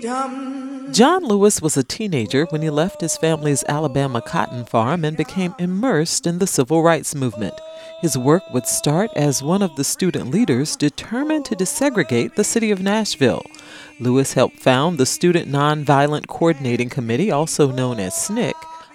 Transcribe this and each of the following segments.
freedom. John Lewis was a teenager when he left his family's Alabama cotton farm and became immersed in the civil rights movement. His work would start as one of the student leaders determined to desegregate the city of Nashville. Lewis helped found the Student Nonviolent Coordinating Committee, also known as SNCC,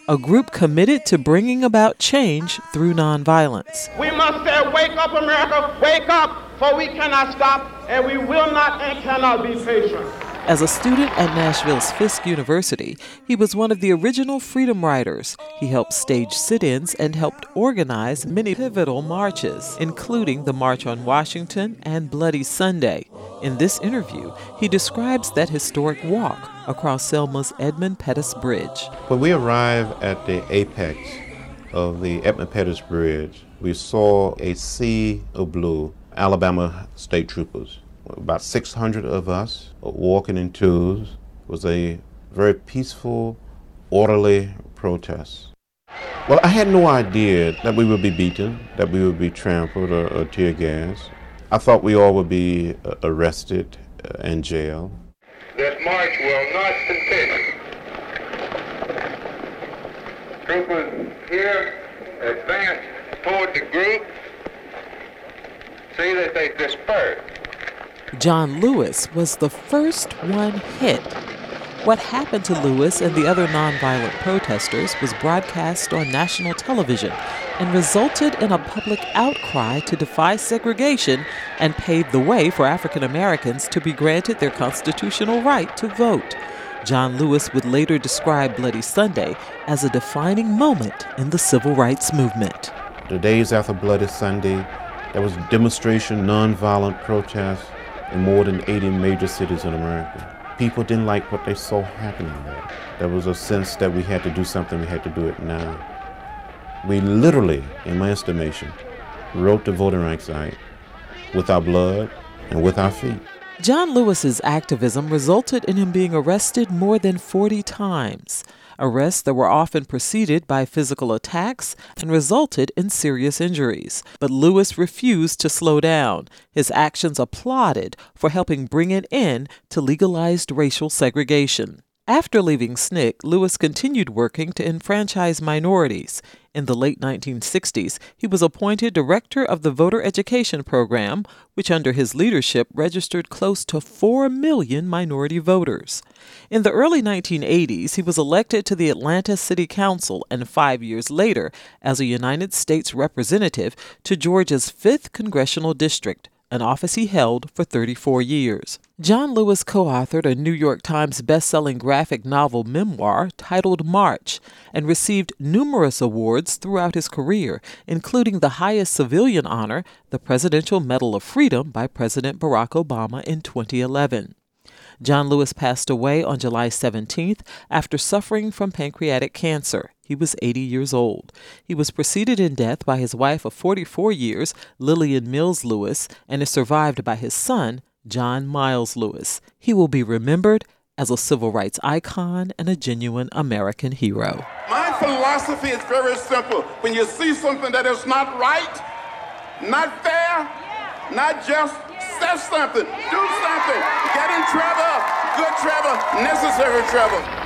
a group committed to bringing about change through nonviolence. We must say, Wake up, America, wake up, for we cannot stop, and we will not and cannot be patient. As a student at Nashville's Fisk University, he was one of the original freedom riders. He helped stage sit ins and helped organize many pivotal marches, including the March on Washington and Bloody Sunday. In this interview, he describes that historic walk across Selma's Edmund Pettus Bridge. When we arrived at the apex of the Edmund Pettus Bridge, we saw a sea of blue Alabama state troopers about 600 of us walking in twos. It was a very peaceful, orderly protest. Well, I had no idea that we would be beaten, that we would be trampled or, or tear gas. I thought we all would be uh, arrested uh, and jailed. This march will not continue. Troopers here advance toward the group. See that they disperse. John Lewis was the first one hit. What happened to Lewis and the other nonviolent protesters was broadcast on national television and resulted in a public outcry to defy segregation and pave the way for African Americans to be granted their constitutional right to vote. John Lewis would later describe Bloody Sunday as a defining moment in the civil rights movement. The days after Bloody Sunday, there was demonstration, nonviolent protest, in more than 80 major cities in America. People didn't like what they saw happening there. There was a sense that we had to do something, we had to do it now. We literally, in my estimation, wrote the Voting Rights Act with our blood and with our feet. John Lewis's activism resulted in him being arrested more than 40 times arrests that were often preceded by physical attacks and resulted in serious injuries. But Lewis refused to slow down. His actions applauded for helping bring an end to legalized racial segregation. After leaving SNCC, Lewis continued working to enfranchise minorities. In the late 1960s, he was appointed director of the Voter Education Program, which under his leadership registered close to 4 million minority voters. In the early 1980s, he was elected to the Atlanta City Council and five years later as a United States representative to Georgia's 5th Congressional District an office he held for 34 years. John Lewis co authored a New York Times best-selling graphic novel memoir titled March and received numerous awards throughout his career, including the highest civilian honor, the Presidential Medal of Freedom by President Barack Obama in 2011. John Lewis passed away on July 17th after suffering from pancreatic cancer. He was 80 years old. He was preceded in death by his wife of 44 years, Lillian Miles Lewis, and is survived by his son, John Miles Lewis. He will be remembered as a civil rights icon and a genuine American hero. My philosophy is very simple. When you see something that is not right, not fair, not just, say something, do something, get in trouble, good trouble, necessary trouble.